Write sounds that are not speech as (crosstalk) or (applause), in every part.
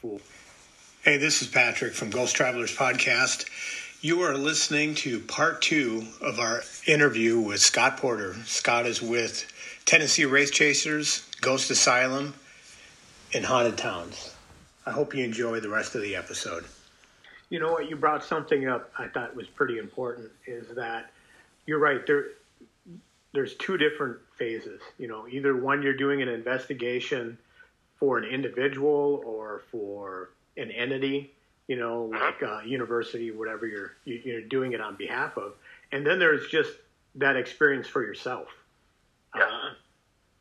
fool. Hey, this is Patrick from Ghost Travelers Podcast. You are listening to part two of our interview with Scott Porter. Scott is with Tennessee Wraith Chasers, Ghost Asylum, and Haunted Towns. I hope you enjoy the rest of the episode. You know what? You brought something up I thought was pretty important. Is that you're right? There, there's two different phases. You know, either one you're doing an investigation for an individual or for an entity. You know, like a university, whatever you're you're doing it on behalf of, and then there's just that experience for yourself. Yeah. Uh,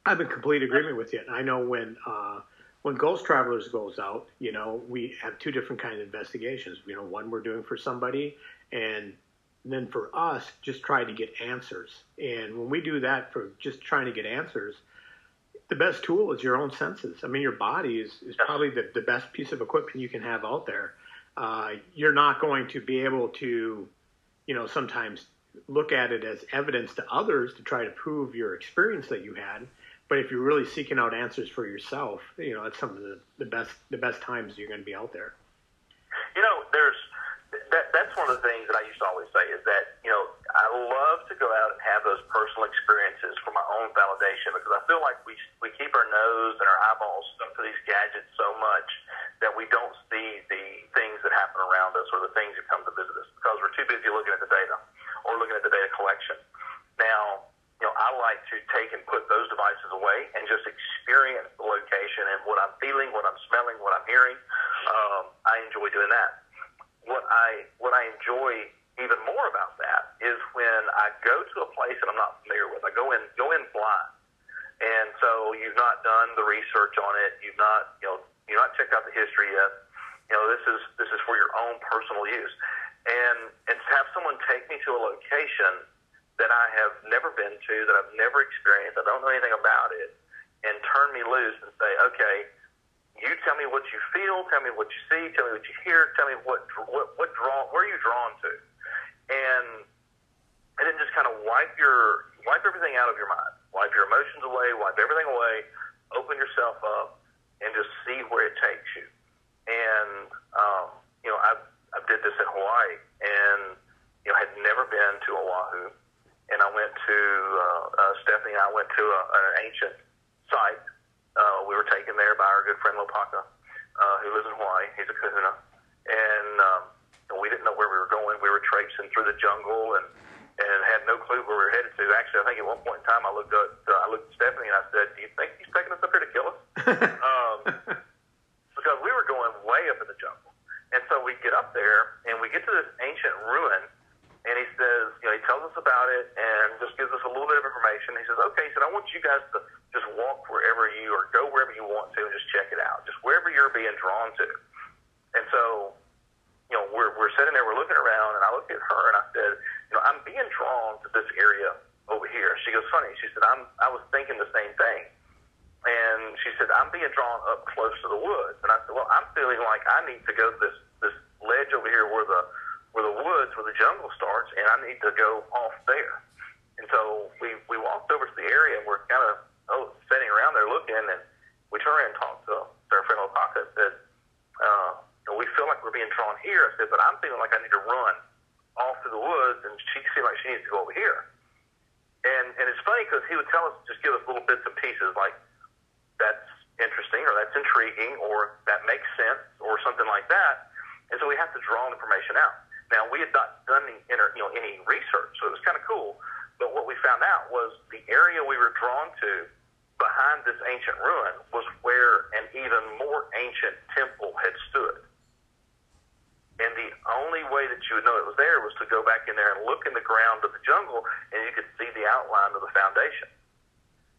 I'm in complete agreement with you. I know when uh, when Ghost Travelers goes out, you know, we have two different kind of investigations. You know, one we're doing for somebody, and then for us, just trying to get answers. And when we do that for just trying to get answers, the best tool is your own senses. I mean, your body is, is probably the, the best piece of equipment you can have out there. Uh, you're not going to be able to, you know, sometimes look at it as evidence to others to try to prove your experience that you had. But if you're really seeking out answers for yourself, you know, that's some of the, the best the best times you're going to be out there. You know, there's that. That's one of the things that I used to always say is that you know I love to go out and have those personal experiences for my own validation because I feel like we we keep our nose and our eyeballs stuck to these gadgets so much that we don't see the things that happen around us or the things that come to visit us because we're too busy looking at the data or looking at the data collection. Now, you know, I like to take and put those devices away and just experience the location and what I'm feeling, what I'm smelling, what I'm hearing. Um, I enjoy doing that. What I what I enjoy even more about that is when I go to a place that I'm not familiar with. I go in go in blind, and so you've not done the research on it. You've not you know you've not checked out the history yet. You know this is this is for your own personal use, and and to have someone take me to a location that I have never been to, that I've never experienced, I don't know anything about it, and turn me loose and say, okay, you tell me what you feel, tell me what you see, tell me what you hear, tell me what what what draw where are you drawn to, and and then just kind of wipe your wipe everything out of your mind, wipe your emotions away, wipe everything away, open yourself up, and just see where it takes you. And um, you know, I I did this in Hawaii, and you know, had never been to Oahu and I went to uh, uh, Stephanie and I went to a, an ancient site. Uh, we were taken there by our good friend Lopaka, uh, who lives in Hawaii. He's a Kahuna, and um, we didn't know where we were going. We were traipsing through the jungle and and had no clue where we were headed to. Actually, I think at one point in time I looked at uh, I looked at Stephanie and I said, "Do you think he's taking us up here to kill us?" (laughs) um, because we were going way up in the jungle. And so we get up there and we get to this ancient ruin and he says, you know, he tells us about it and just gives us a little bit of information. He says, okay, he said, I want you guys to just walk wherever you or go wherever you want to and just check it out, just wherever you're being drawn to. And so, you know, we're, we're sitting there, we're looking around, and I looked at her and I said, you know, I'm being drawn to this area over here. She goes, funny. She said, I'm, I was thinking the same thing. And she said, I'm being drawn up close to the woods. And I said, well, I'm feeling like I need to go to this, this ledge over here where the, where the woods, where the jungle starts, and I need to go off there. And so we we walked over to the area, and we're kind of oh sitting around there looking, and we turned around and talked to, to our friend Lopaka and said, uh, you know, we feel like we're being drawn here. I said, but I'm feeling like I need to run off to the woods, and she seemed like she needs to go over here. And and it's funny because he would tell us just give us little bits and pieces like that's interesting or that's intriguing or that makes sense or something like that. And so we have to draw information out. Now we had not done any, you know, any research, so it was kind of cool. But what we found out was the area we were drawn to behind this ancient ruin was where an even more ancient temple had stood. And the only way that you would know it was there was to go back in there and look in the ground of the jungle, and you could see the outline of the foundation.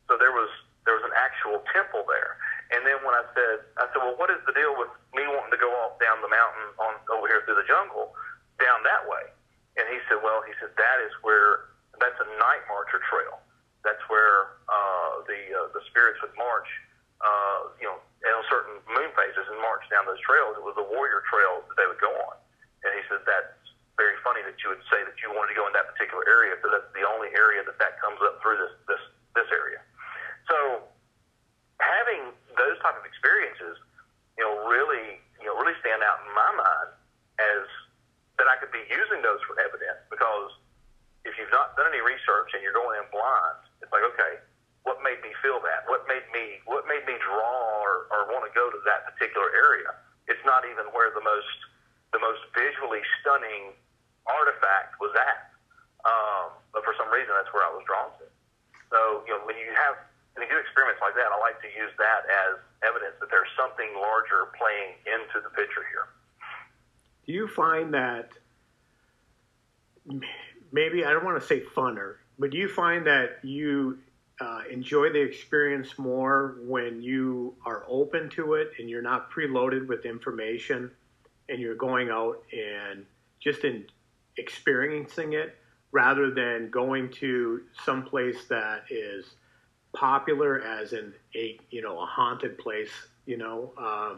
So there was there was an actual temple there. And then when I said, I said, well, what is the deal with me wanting to go off down the mountain on over here through the jungle, down that way? And he said, well, he said that is where that's a night marcher trail. That's where uh, the uh, the spirits would march, uh, you know, on certain moon phases and march down those trails. It was the warrior trails that they would go on. And he said that's very funny that you would say that you wanted to go in that particular area because that's the only area that that comes up through this area. So having those type of experiences, you know, really area. It's not even where the most the most visually stunning artifact was at. Um, but for some reason, that's where I was drawn to. So you know, when you have when you do experiments like that, I like to use that as evidence that there's something larger playing into the picture here. Do you find that maybe I don't to say funner, but do you find that you uh, enjoy the experience more when you are open to it and you're not preloaded with information and you're going out and just in experiencing it rather than going to some place that is popular as in a you know a haunted place you know uh,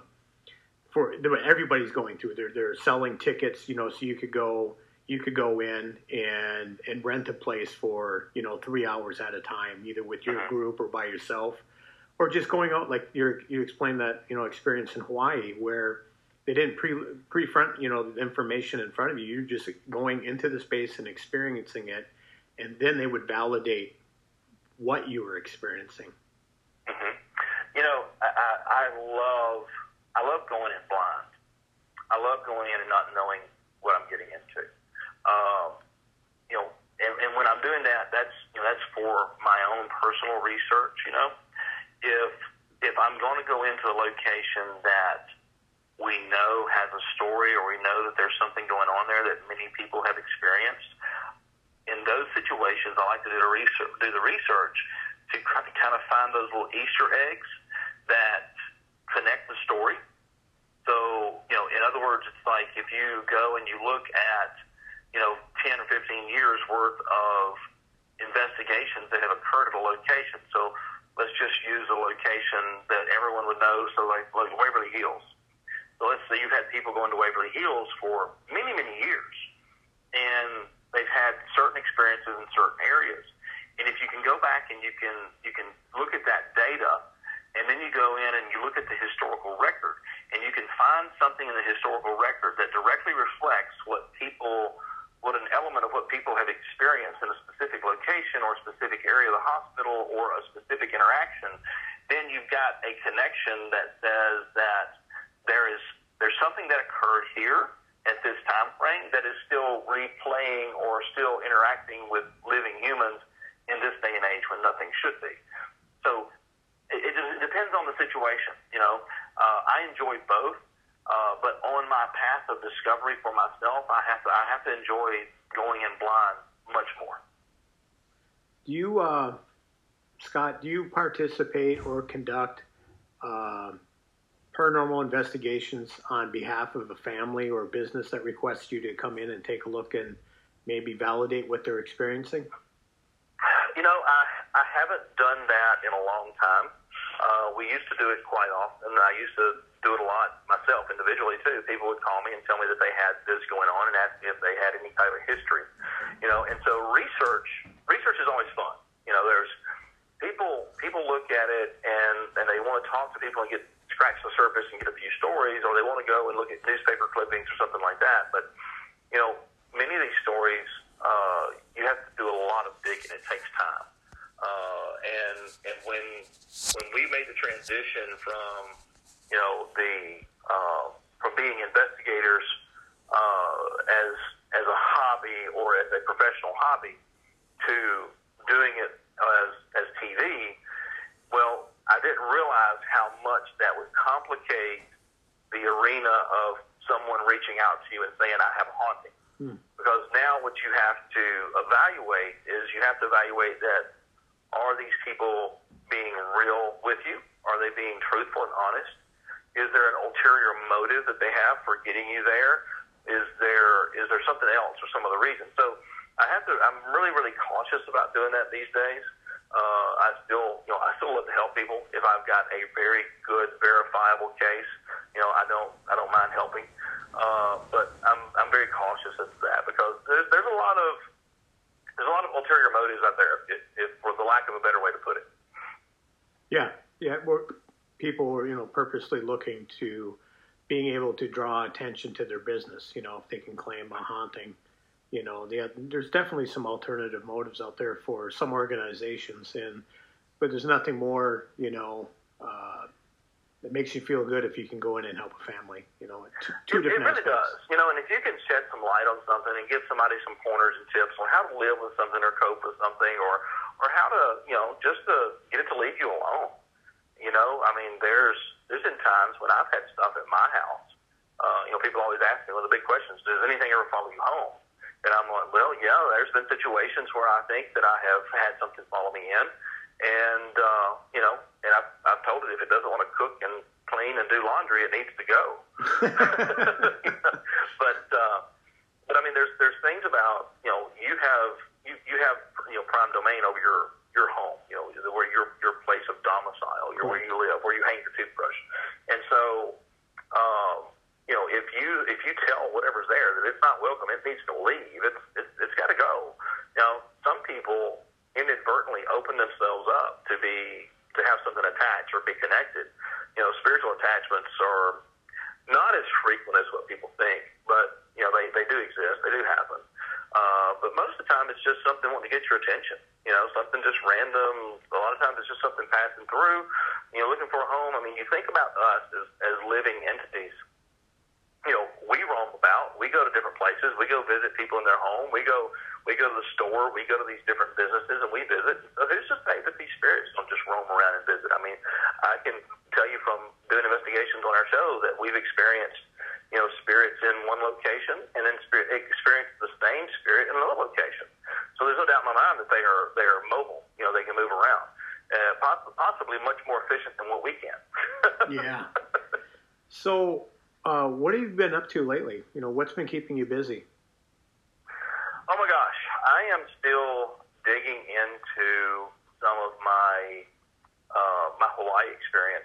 for everybody's going through. They're they're selling tickets you know so you could go you could go in and and rent a place for you know three hours at a time, either with your uh-huh. group or by yourself, or just going out like you you explained that you know experience in Hawaii where they didn't pre pre front you know the information in front of you. You're just going into the space and experiencing it, and then they would validate what you were experiencing. Mm-hmm. You know, I, I, I love I love going in blind. I love going in and not knowing what I'm getting into. Um, you know, and, and when I'm doing that, that's you know that's for my own personal research. You know, if if I'm going to go into a location that we know has a story or we know that there's something going on there that many people have experienced, in those situations, I like to do the research, do the research to kind of, kind of find those little Easter eggs that connect the story. So, you know, in other words, it's like if you go and you look at you know, 10 or 15 years worth of investigations that have occurred at a location. So let's just use a location that everyone would know. So like, like Waverly Hills. So let's say you've had people going to Waverly Hills for many, many years, and they've had certain experiences in certain areas. And if you can go back and you can you can look at that data, and then you go in and you look at the historical record, and you can find something in the historical record that directly reflects what people what an element of what people have experienced in a specific location or a specific area of the hospital or a specific interaction, then you've got a connection that says that there is there's something that occurred here at this time frame that is still replaying or still interacting with living humans in this day and age when nothing should be. So it, it, depends on the situation. You know, uh, I enjoy both. My path of discovery for myself, I have to I have to enjoy going in blind much more. Do you, uh, Scott? Do you participate or conduct uh, paranormal investigations on behalf of a family or business that requests you to come in and take a look and maybe validate what they're experiencing? You know, I I haven't done that in a long time. Uh, we used to do it quite often. I used to do it a lot myself individually too. People would call me and tell me that they had this going on and ask me if they had any type of history. You know, and so research research is always fun. You know, there's people people look at it and and they want to talk to people and get scratch the surface and get a few stories, or they want to go and look at newspaper clippings or something like that. But you know, many of these stories uh, you have to do a lot of digging. It takes time. Uh, and and when when we made the transition from you know the uh, from being investigators uh, as as a hobby or as a professional hobby to doing it as as TV, well, I didn't realize how much that would complicate the arena of someone reaching out to you and saying, "I have a haunting." Hmm. Because now what you have to evaluate is you have to evaluate that are these people being real with you? Are they being truthful and honest? Is there an ulterior motive that they have for getting you there? Is there is there something else or some other reason? So I have to. I'm really really cautious about doing that these days. Uh, I still you know I still love to help people if I've got a very good verifiable case. You know I don't mind helping, uh, but I'm I'm very cautious to that because there's there's a lot of there's a lot of ulterior motives out there, if, if, for the lack of a better way to put it. Yeah, yeah. We're, people were, you know, purposely looking to being able to draw attention to their business. You know, if they can claim a haunting, you know, the, there's definitely some alternative motives out there for some organizations, and but there's nothing more, you know, uh, it makes you feel good if you can go in and help a family. You know, two, two it, different. It really aspects. does. You know, and if you can shed some light on something and give somebody some pointers and tips on how to live with something or cope with something, or or how to, you know, just to get it to leave you alone. You know, I mean, there's there's been times when I've had stuff at my house. Uh, you know, people always ask me, well, the big question is, does anything ever follow you home? And I'm like, well, yeah, there's been situations where I think that I have had something follow me in. And, uh, you know, and I've, I've told it if it doesn't want to cook and clean and do laundry, it needs to go. (laughs) (laughs) but, uh, but I mean, there's, there's things about, you know, you have, you, you have, you know, prime domain over your, your home, you know, where your, your place of domicile, your, where you live, where you hang your toothbrush. And so, um, you know, if you if you tell whatever's there that it's not welcome, it needs to leave. It's it's, it's got to go. You know, some people inadvertently open themselves be to have something attached or be connected. You know, spiritual attachments are not as frequent as what people think, but you know they they do exist. They do happen. Uh, but most of the time, it's just something wanting to get your attention. You know, something just random. A lot of times, it's just something passing through. You know, looking for a home. I mean, you think about us as as living entities you know, we roam about. We go to different places. We go visit people in their home. We go, we go to the store. We go to these different businesses and we visit. So who's to say that these spirits don't just roam around and visit? I mean, I can tell you from doing investigations on our show that we've experienced, you know, spirits in one location and then spirit, experienced the same spirit in another location. So there's no doubt in my mind that they are they are mobile. You know, they can move around. Uh, possibly much more efficient than what we can. (laughs) yeah. So uh, what have you been up to lately? You know, what's been keeping you busy? Oh my gosh, I am still digging into some of my uh, my Hawaii experience.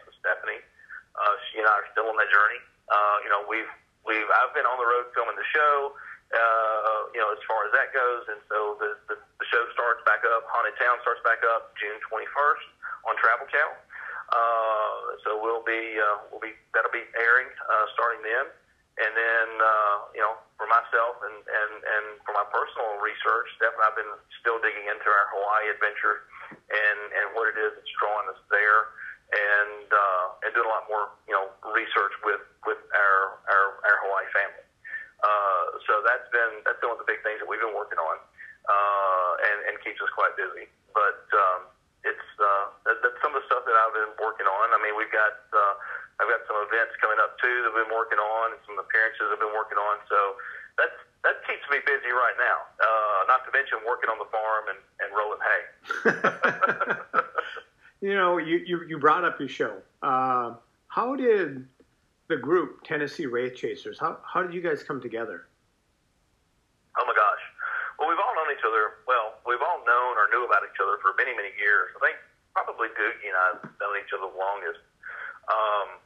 She and I are still on that journey. Uh, you know, we've we've I've been on the road filming the show. Uh, you know, as far as that goes, and so the, the the show starts back up. Haunted Town starts back up June 21st on Travel Channel. Uh, so we'll be uh, we'll be that'll be airing uh, starting then, and then uh, you know for myself and and and for my personal research, definitely I've been still digging into our Hawaii adventure and and what it is that's drawing us there, and uh, and doing a lot more you research with with our our, our Hawaii family. Uh, so that's been that's been one of the big things that we've been working on, uh, and and keeps us quite busy. But um, it's uh, that, that's some of the stuff that I've been working on. I mean, we've got uh, I've got some events coming up too that I've been working on, and some appearances I've been working on. So that's that keeps me busy right now. Uh, not to mention working on the farm and, and rolling hay. (laughs) you know, you, you you brought up your show. Did the group Tennessee Wraith Chasers? How how did you guys come together? Oh my gosh. Well, we've all known each other. Well, we've all known or knew about each other for many, many years. I think probably Doogie and I have known each other the longest. Um,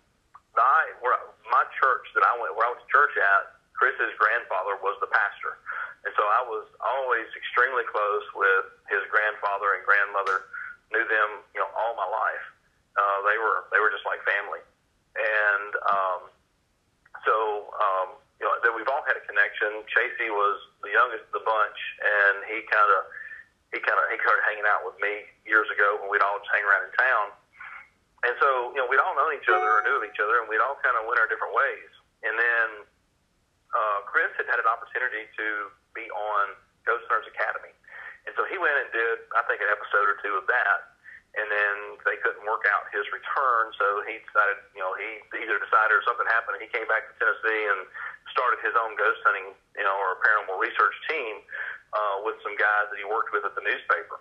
I, where, my church that I went, where I went to church at, Chris's grandfather was the pastor, and so I was always extremely close with his grandfather and grandmother. Knew them, you know, all my life. Uh, they were they were just like family, and um, so um, you know, that we've all had a Chasey was the youngest of the bunch, and he kind of he kind of he started hanging out with me years ago when we'd all just hang around in town. And so, you know, we'd all known each other or knew of each other, and we'd all kind of went our different ways. And then uh, Chris had had an opportunity to be on Ghost Hunters Academy, and so he went and did, I think, an episode or two of that and then they couldn't work out his return, so he decided, you know, he either decided or something happened, and he came back to Tennessee and started his own ghost hunting, you know, or paranormal research team uh, with some guys that he worked with at the newspaper.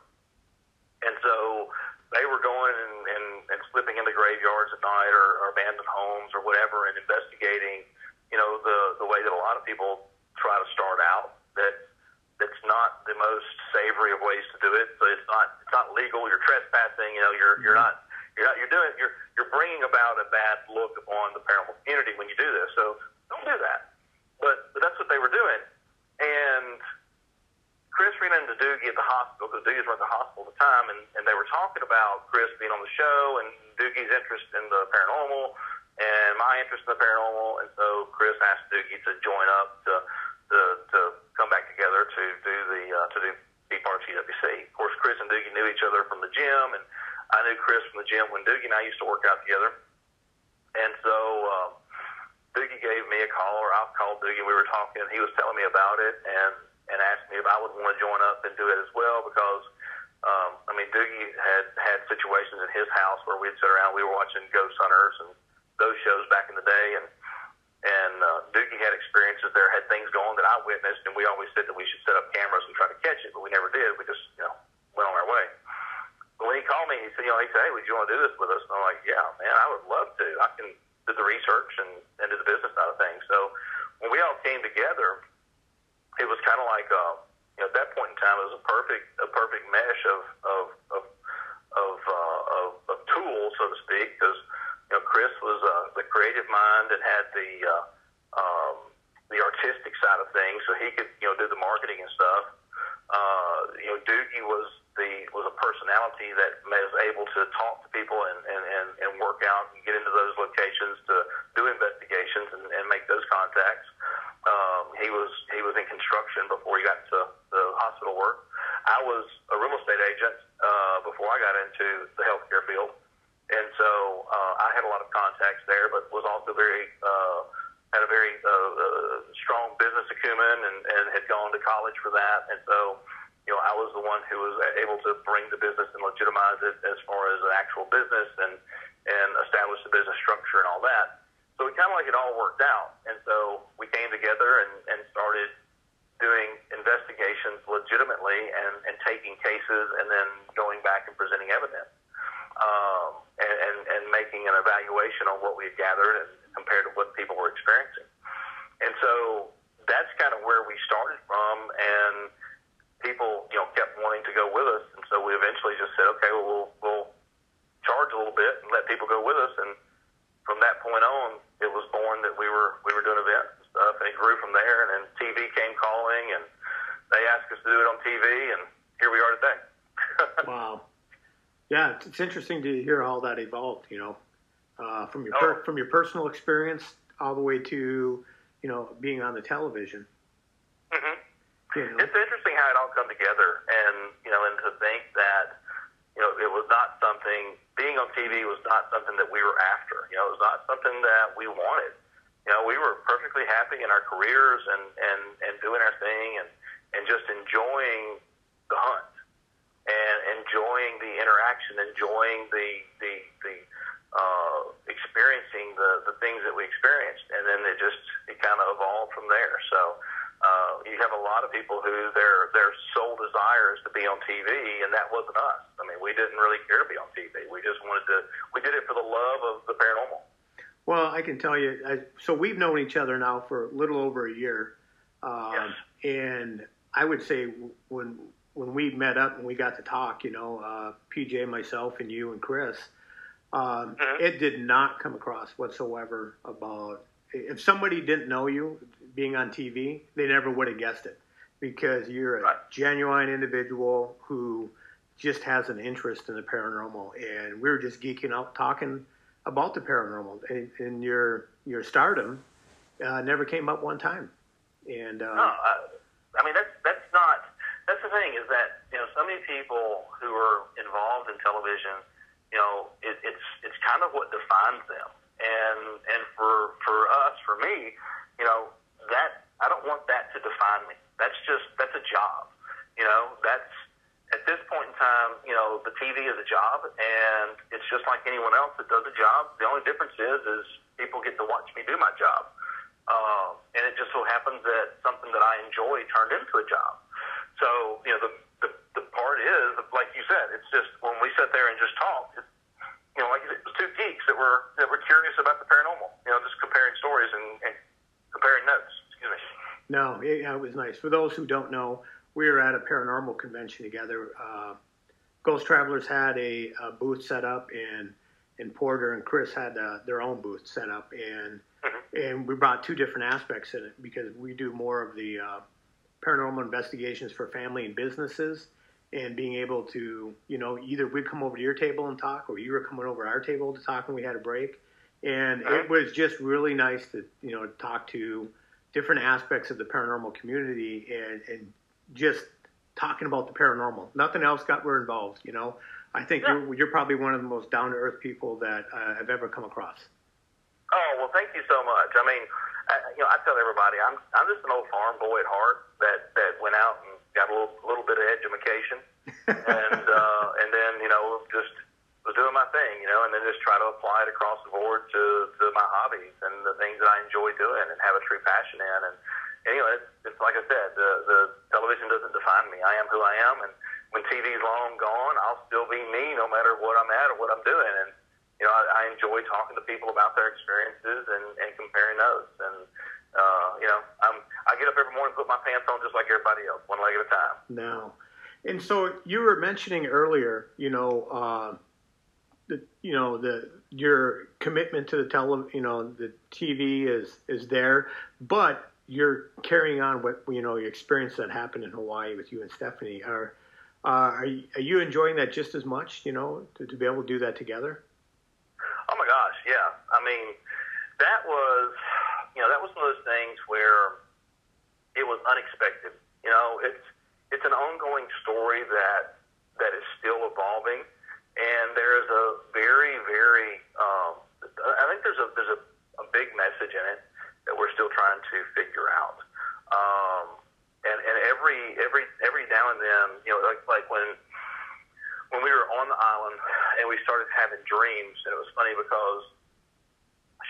And so they were going and, and, and slipping into graveyards at night or, or abandoned homes or whatever and investigating, you know, the, the way that a lot of people try to start out that that's not the most savory of ways to do it. So it's not it's not legal. You're trespassing. You know, you're you're not you're not you're doing you're you're bringing about a bad look upon the paranormal community when you do this. So don't do that. But that's what they were doing. And Chris ran into Doogie at the hospital because Doogie's run the hospital at the time, and, and they were talking about Chris being on the show and Doogie's interest in the paranormal and my interest in the paranormal. And so Chris asked Doogie to join up to to, to come back together to do the uh, to do be part of TWC. Of course, Chris and Doogie knew each other from the gym, and I knew Chris from the gym when Doogie and I used to work out together. Me a call, or I'll call Doogie. We were talking. And he was telling me about it, and and asked me if I would want to join up and do it as well because. Um, I mean, Doogie had had situations in his house where we'd sit around. We were watching Ghost Hunters and those shows back in the day, and and uh, Doogie had experiences there, had things going that I witnessed, and we always said that we should set up cameras and try to catch it, but we never did. We just, you know, went on our way. But when he called me, he said, you know, he said, hey, would you want to do this with us? And I'm like, yeah, man, I would love to. I can do the research and, and do the business side of things. So when we all came together, it was kind of like, uh, you know, at that point in time, it was a perfect, a perfect mesh of, of, of, of, uh, of, of tools, so to speak, because you know, Chris was uh, the creative mind and had the uh, um, the artistic side of things, so he could you know do the marketing and stuff. Uh, you know, Doogie was the was a personality that was able to talk to people and, and, and, and work out and get into those locations to do investigations and, and make those contacts. Um, he was he was in construction before he got into the hospital work. I was a real estate agent uh, before I got into the healthcare field. And so uh, I had a lot of contacts there, but was also very uh, had a very uh, uh, strong business acumen and, and had gone to college for that. And so, you know, I was the one who was able to bring the business and legitimize it as far as an actual business and and establish the business structure and all that. So it kind of like it all worked out. And so we came together and, and started doing investigations legitimately and, and taking cases and then going back and presenting evidence um, and, and, and making an evaluation on what we had gathered and compared to what people were experiencing. And so that's kind of where we started from, and people, you know, kept wanting to go with us, and so we eventually just said, okay, well, we'll, we'll charge a little bit and let people go with us, and from that point on, it was born that we were we were doing events and stuff, and it grew from there, and then TV came calling, and they asked us to do it on TV, and here we are today. (laughs) wow. Yeah, it's interesting to hear how that evolved. You know, uh, from your per- from your personal experience all the way to you know being on the television. Mm-hmm. You know. It's interesting how it all come together, and you know, and to think that you know it was not something being on TV was not something that we were after. You know, it was not something that we wanted. You know, we were perfectly happy in our careers and and and doing our thing and and just enjoying the hunt and enjoying the interaction, enjoying the the the uh, experiencing the the things that we experienced, and then it just it kind of evolved from there. So uh, you have a lot of people who their their sole desire is to be on TV, and that wasn't us. I mean, we didn't really care to be on TV. We just wanted to. We did it for the love of the paranormal. Well, I can tell you. I, so we've known each other now for a little over a year, um, yes. and I would say when when we met up and we got to talk, you know, uh, PJ, myself, and you and Chris, um, mm-hmm. it did not come across whatsoever about if somebody didn't know you being on TV, they never would have guessed it because you're a right. genuine individual who just has an interest in the paranormal, and we were just geeking out talking about the paranormal, and, and your your stardom uh, never came up one time. And uh, no, uh, I mean that's that's not that's the thing is that you know so many people who are involved in television, you know, it, it's it's kind of what defines them, and and for for us, for me, you know, that I don't want that to define me. That's just that's a job, you know. That's at this point in time, you know, the TV is a job, and it's just like anyone else that does a job. The only difference is is people get to watch me do my job. Uh, and it just so happens that something that I enjoy turned into a job. So, you know, the, the, the part is, like you said, it's just when we sit there and just talk, it's, you know, like it was two geeks that were, that were curious about the paranormal, you know, just comparing stories and, and comparing notes. Excuse me. No, yeah, it was nice. For those who don't know, we were at a paranormal convention together. Uh, Ghost Travelers had a, a, booth set up, and and Porter and Chris had uh, their own booth set up, and mm-hmm. and we brought two different aspects in it because we do more of the uh, paranormal investigations for family and businesses and being able to, you know, either we'd come over to your table and talk or you were coming over our table to talk when we had a break. And it was just really nice to, you know, talk to different aspects of the paranormal community and, and just talking about the paranormal. Nothing else got we're involved, you know. I think yeah. you're, you're probably one of the most down to earth people that uh, I've ever come across. Oh, well, thank you so much. I mean, I, you know, I tell everybody I'm I'm just an old farm boy at heart that that went out and got a little little bit of education, and (laughs) uh, and then you know just was doing my thing, you know, and then just try to apply it across the board to to my hobbies and the things that I enjoy doing and have a true passion in. And, know, it's, it's like I said, the the television doesn't define me. I am who I am, and when TV's long gone, I'll still be me no matter what I'm at or what I'm doing. And you know, I, I enjoy talking to people about their experiences and, and comparing notes. And uh, you know, I'm I get up every morning, put my pants on just like everybody else, one leg at a time. No. And so you were mentioning earlier, you know, uh, the you know the your commitment to the tele, you know, the TV is is there, but you're carrying on what you know your experience that happened in Hawaii with you and Stephanie. Are uh, are, you, are you enjoying that just as much? You know, to, to be able to do that together. Oh my gosh, yeah. I mean, that was, you know, that was one of those things where it was unexpected. You know, it's it's an ongoing story that that is still evolving, and there's a very, very, um, I think there's a there's a, a big message in it that we're still trying to figure out. Um, and and every every every now and then, you know, like like when when we were on the island and we started having dreams, and it was funny because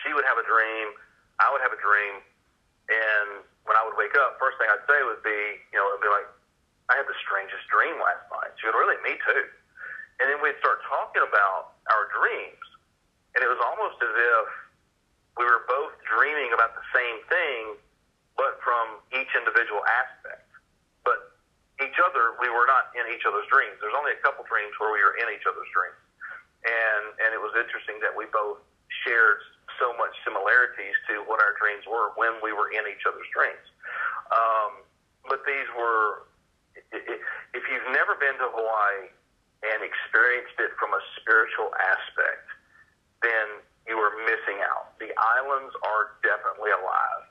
she would have a dream, I would have a dream, and wake up, first thing I'd say would be, you know, it'd be like, I had the strangest dream last night. She would really, me too. And then we'd start talking about our dreams, and it was almost as if we were both dreaming about the same thing, but from each individual aspect But each other, we were not in each other's dreams. There's only a couple dreams where we were in each other's dreams, and and it was interesting that we both shared so much similarities to what our dreams were when we were in each other's dreams. Um, but these were, if you've never been to Hawaii and experienced it from a spiritual aspect, then you are missing out. The islands are definitely alive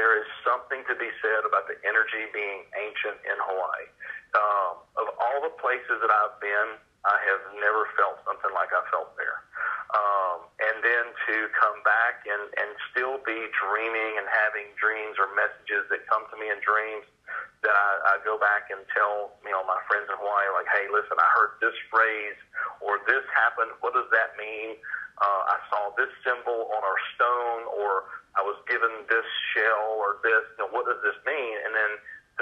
there is something to be said about the energy being ancient in Hawaii. Um, of all the places that I've been, I have never felt something like I felt there. To come back and, and still be dreaming and having dreams or messages that come to me in dreams that I, I go back and tell, you know, my friends in Hawaii, like, hey, listen, I heard this phrase or this happened. What does that mean? Uh, I saw this symbol on our stone or I was given this shell or this, you know, what does this mean? And then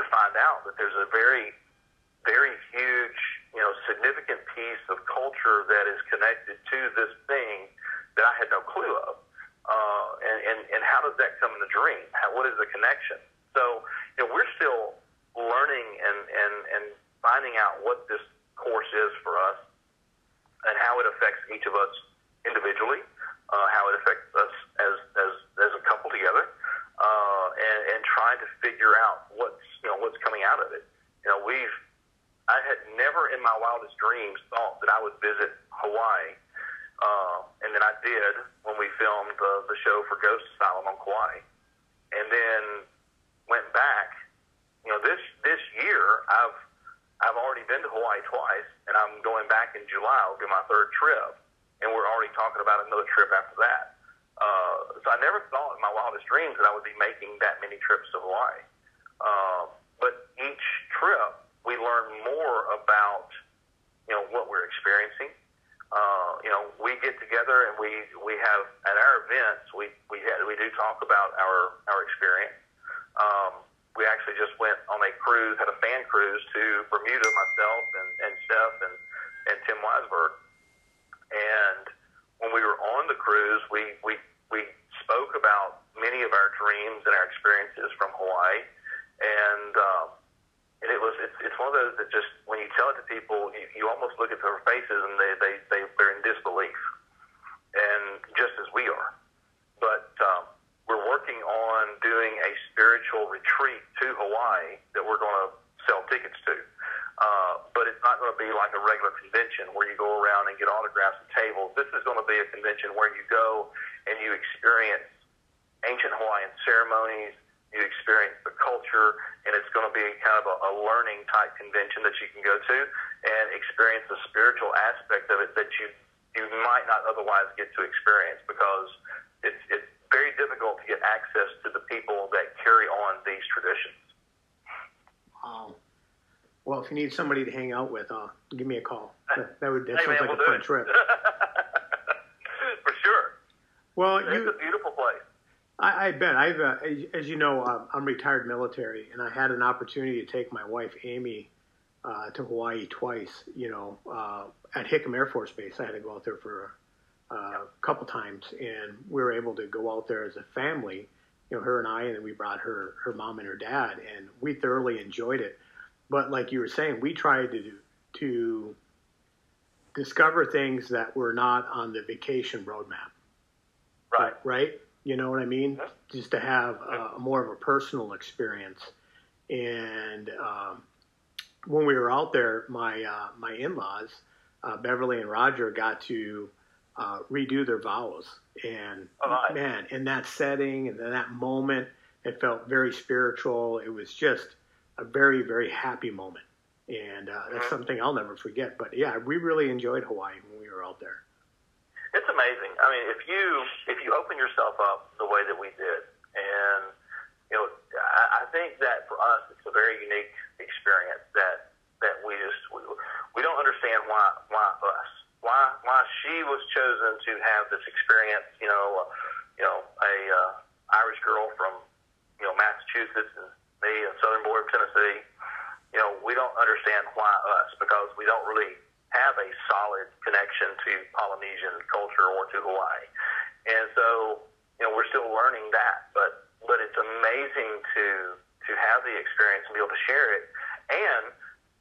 to find out that there's a very, very huge, you know, significant piece of culture that is connected to this thing that I had no clue of. Uh, and, and, and how does that come in the dream? How, what is the connection? So, you know, we're still learning and, and, and finding out what this course is for us and how it affects each of us individually uh, how it affects us as as as a couple together, uh, and and trying to figure out what's you know what's coming out of it. You know, we've I had never in my wildest dreams thought that I would visit Hawaii, uh, and then I did when we filmed the the show for Ghost Asylum on Kauai, and then went back. You know, this this year I've I've already been to Hawaii twice, and I'm going back in July. It'll be my third trip and we're already talking about another trip after that. Uh, so I never thought in my wildest dreams that I would be making that many trips to Hawaii. Uh, but each trip, we learn more about, you know, what we're experiencing. Uh, you know, we get together and we, we have at our events we we had, we do talk about our our experience. Um, we actually just went on a cruise, had a fan cruise to Bermuda, myself and and Steph and and Tim Weisberg and when we were on the cruise, we, we, we spoke about many of our dreams and our experiences from Hawaii. And, um, and it was, one of those that just, when you tell it to people, you, you almost look at their faces and they, they, they, they're in disbelief. And just as we are. But, um, we're working on doing a spiritual retreat to Hawaii that we're going to sell tickets to. Uh, but it's not going to be like a regular convention where you go around and get autographs and tables. This is going to be a convention where you go and you experience ancient Hawaiian ceremonies, you experience the culture, and it's going to be kind of a, a learning type convention that you can go to and experience the spiritual aspect of it that you you might not otherwise get to experience because it's it's very difficult to get access to the people that carry on these traditions. Wow. Well, if you need somebody to hang out with, uh, give me a call. (laughs) That, that would that hey, sounds man, like we'll a fun trip. (laughs) For sure. Well, It's you, a beautiful place. I, I bet. I've, uh, as, as you know, uh, I'm retired military, and I had an opportunity to take my wife Amy uh, to Hawaii twice. You know, uh, at Hickam Air Force Base, I had to go out there for uh, a couple times, and we were able to go out there as a family. You know, her and I, and then we brought her her mom and her dad, and we thoroughly enjoyed it. But like you were saying, we tried to to discover things that were not on the vacation roadmap Right. right? You know what I mean? Just to have uh, more of a personal experience. And um, when we were out there, my uh, my in-laws, uh, Beverly and Roger, got to uh, redo their vows. And Oh, nice. man, in that setting and in that moment, it felt very spiritual. It was just a very very happy moment. And uh, that's Mhm. something I'll never forget. But yeah, we really enjoyed Hawaii when we were out there. It's amazing. I mean, if you if you open yourself up the way that we did, and you know, I, I think that for us, it's a very unique experience that that we just we, we don't understand why why us why why she was chosen to have this experience. You know, uh, you know, a uh, Irish girl from you know Massachusetts and me, a Southern boy from Tennessee. You know, we don't understand why us because we don't really have a solid connection to Polynesian culture or to Hawaii. And so, you know, we're still learning that, but but it's amazing to to have the experience and be able to share it. And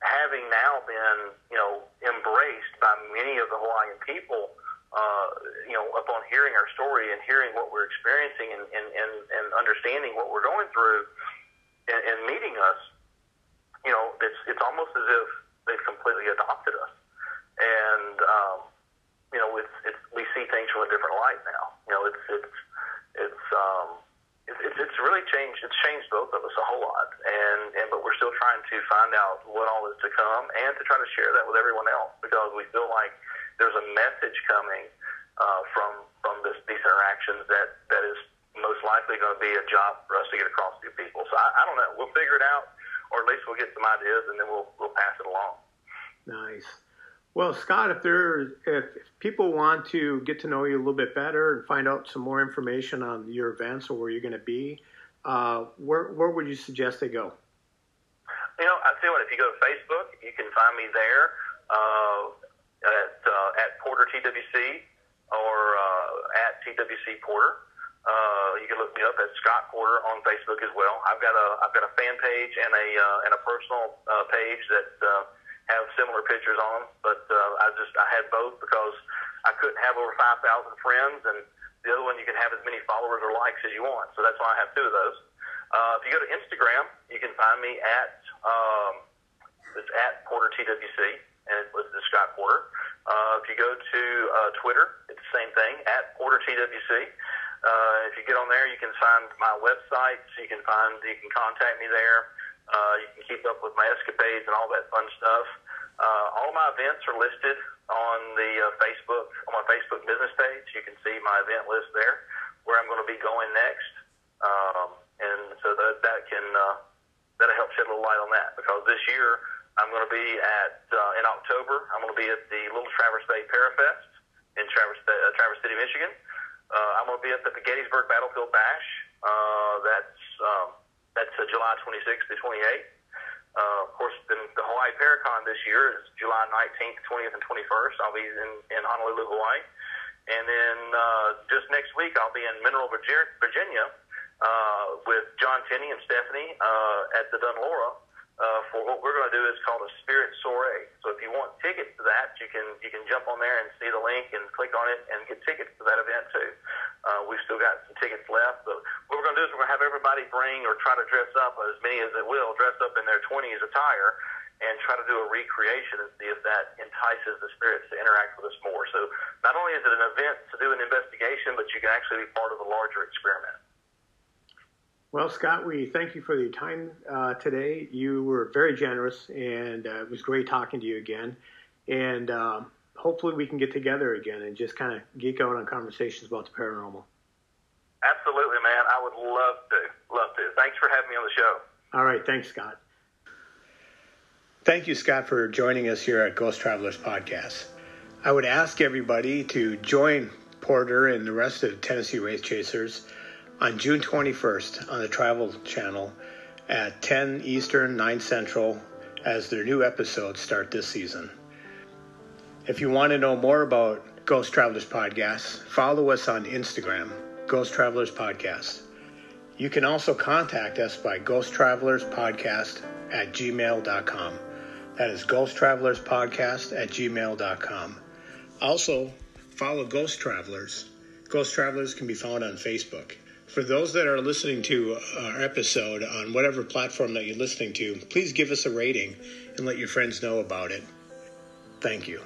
having now been, you know, embraced by many of the Hawaiian people, uh, you know, upon hearing our story and hearing what we're experiencing and, and, and, and understanding what we're going through and, and meeting us, you know, it's it's almost as if they've completely adopted us you know, it's it's we see things from a different light now. You know, it's it's it's um, it's it's, really changed. It's changed both of us a whole lot, and and but we're still trying to find out what all is to come, and to try to share that with everyone else because we feel like there's a message coming uh, from from this these interactions that that is most likely going to be a job for us to get across to people. So I, I don't know. We'll figure it out, or at least we'll get some ideas, and then we'll we'll pass it along. Nice. Well, Scott, if there, if, people want to get to know you a little bit better and find out some more information on your events or where you're going to be, uh, where where would you suggest they go? You know, I tell you what, if you go to Facebook, you can find me there uh, at uh, at Porter TWC or uh, at TWC Porter. Uh, you can look me up at Scott Porter on Facebook as well. I've got a I've got a fan page and a uh, and a personal page that have similar pictures on, but uh, I just I had both because I couldn't have over five thousand friends, and the other one you can have as many followers or likes as you want. So that's why I have two of those. Uh, if you go to Instagram, you can find me at um, it's at Porter TWC, and it was Scott Porter. Uh, if you go to uh, Twitter, it's the same thing at Porter TWC. Uh, if you get on there, you can find my website. So you can find you can contact me there. Uh, you can keep up with my escapades and all that fun stuff. Uh, all my events are listed on the uh, Facebook on my Facebook business page. You can see my event list there, where I'm going to be going next, um, and so that that can uh, that'll help shed a little light on that because this year I'm going to be at uh, in October. I'm going to be at the Little Traverse Bay Parafest in Traverse uh, Traverse City, Michigan. Uh, I'm going to be at the Gettysburg Battlefield Bash. Uh, that's um, that's uh, July 26th to 28th. Uh, of course, then the Hawaii Paracon this year is July 19th, 20th, and 21st. I'll be in, in Honolulu, Hawaii. And then uh, just next week, I'll be in Mineral, Virginia uh, with John Tenney and Stephanie uh, at the Dunlora uh, for what we're going to do is called a Spirit Soiree. So if you want tickets to that, you can you can jump on there and see the link and click on it and get tickets to that event too. Uh, we've still got some tickets left. But what we're going to do is we're going to have everybody bring or try to dress up as many as they will, dress up in their 20s attire and try to do a recreation and see if that entices the spirits to interact with us more. So not only is it an event to do an investigation, but you can actually be part of a larger experiment. Well, Scott, we thank you for your time uh, today. You were very generous, and uh, it was great talking to you again. And um, hopefully, we can get together again and just kind of geek out on conversations about the paranormal. Absolutely, man. I would love to, love to. Thanks for having me on the show. All right, thanks, Scott. Thank you, Scott, for joining us here at Ghost Travelers Podcast. I would ask everybody to join Porter and the rest of the Tennessee Wraith Chasers on June 21st on the Travel Channel at 10 Eastern, 9 Central as their new episodes start this season. If you want to know more about Ghost Travelers Podcast, follow us on Instagram, Ghost Travelers Podcast. You can also contact us by Ghost Travelers Podcast at gmail.com. That is Ghost Travelers Podcast at gmail.com. Also, follow Ghost Travelers. Ghost Travelers can be found on Facebook. For those that are listening to our episode on whatever platform that you're listening to, please give us a rating and let your friends know about it. Thank you.